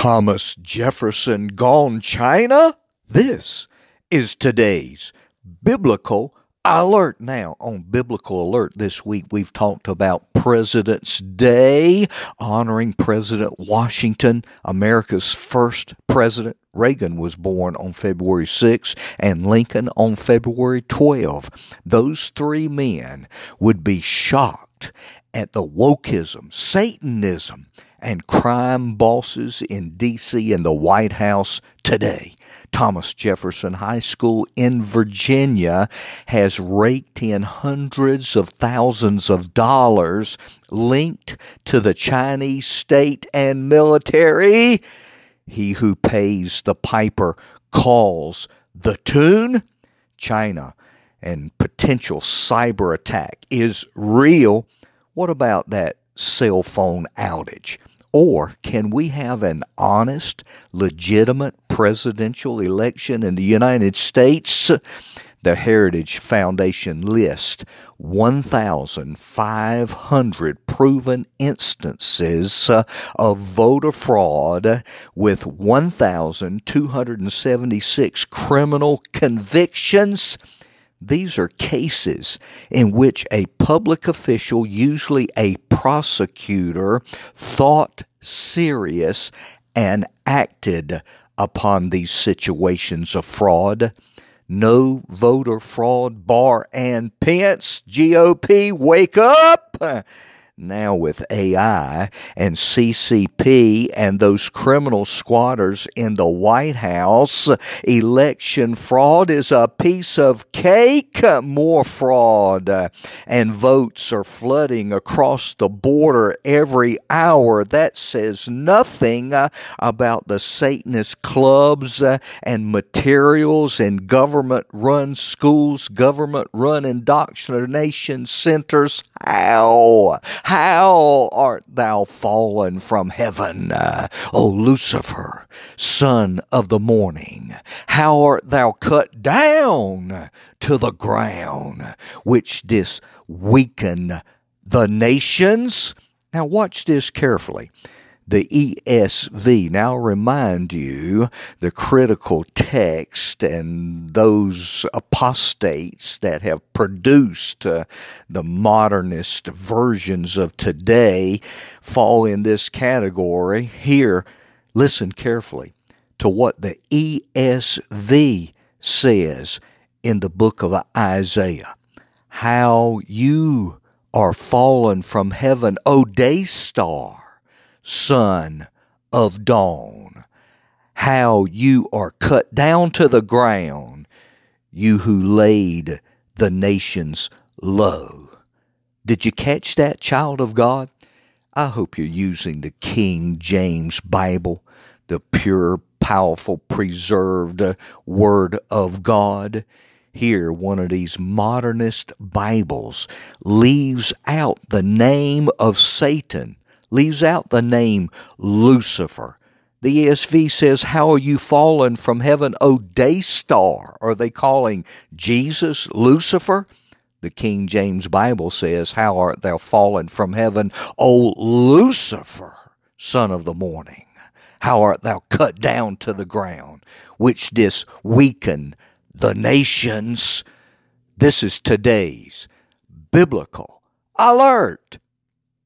Thomas Jefferson gone China? This is today's biblical alert. Now, on Biblical Alert this week, we've talked about President's Day, honoring President Washington, America's first president. Reagan was born on February 6 and Lincoln on February 12. Those three men would be shocked at the wokeism, Satanism, and crime bosses in D.C. and the White House today. Thomas Jefferson High School in Virginia has raked in hundreds of thousands of dollars linked to the Chinese state and military. He who pays the piper calls the tune. China and potential cyber attack is real. What about that cell phone outage? Or can we have an honest, legitimate presidential election in the United States? The Heritage Foundation lists 1,500 proven instances uh, of voter fraud with 1,276 criminal convictions. These are cases in which a public official, usually a prosecutor, thought serious and acted upon these situations of fraud. No voter fraud, Barr and Pence. GOP, wake up! Now with AI and CCP and those criminal squatters in the White House, election fraud is a piece of cake. More fraud and votes are flooding across the border every hour. That says nothing uh, about the Satanist clubs uh, and materials and government run schools, government run indoctrination centers. How? How art thou fallen from heaven, uh, O Lucifer, son of the morning? How art thou cut down to the ground, which didst weaken the nations? Now, watch this carefully the ESV. Now, remind you the critical text and those apostates that have produced uh, the modernist versions of today fall in this category. Here, listen carefully to what the ESV says in the book of Isaiah. How you are fallen from heaven, O day star son of dawn. How you are cut down to the ground, you who laid the nations low. Did you catch that, child of God? I hope you're using the King James Bible, the pure, powerful, preserved Word of God. Here, one of these modernist Bibles leaves out the name of Satan leaves out the name Lucifer. The ESV says, How are you fallen from heaven, O day star? Are they calling Jesus Lucifer? The King James Bible says, How art thou fallen from heaven, O Lucifer, son of the morning? How art thou cut down to the ground, which didst weaken the nations? This is today's biblical alert.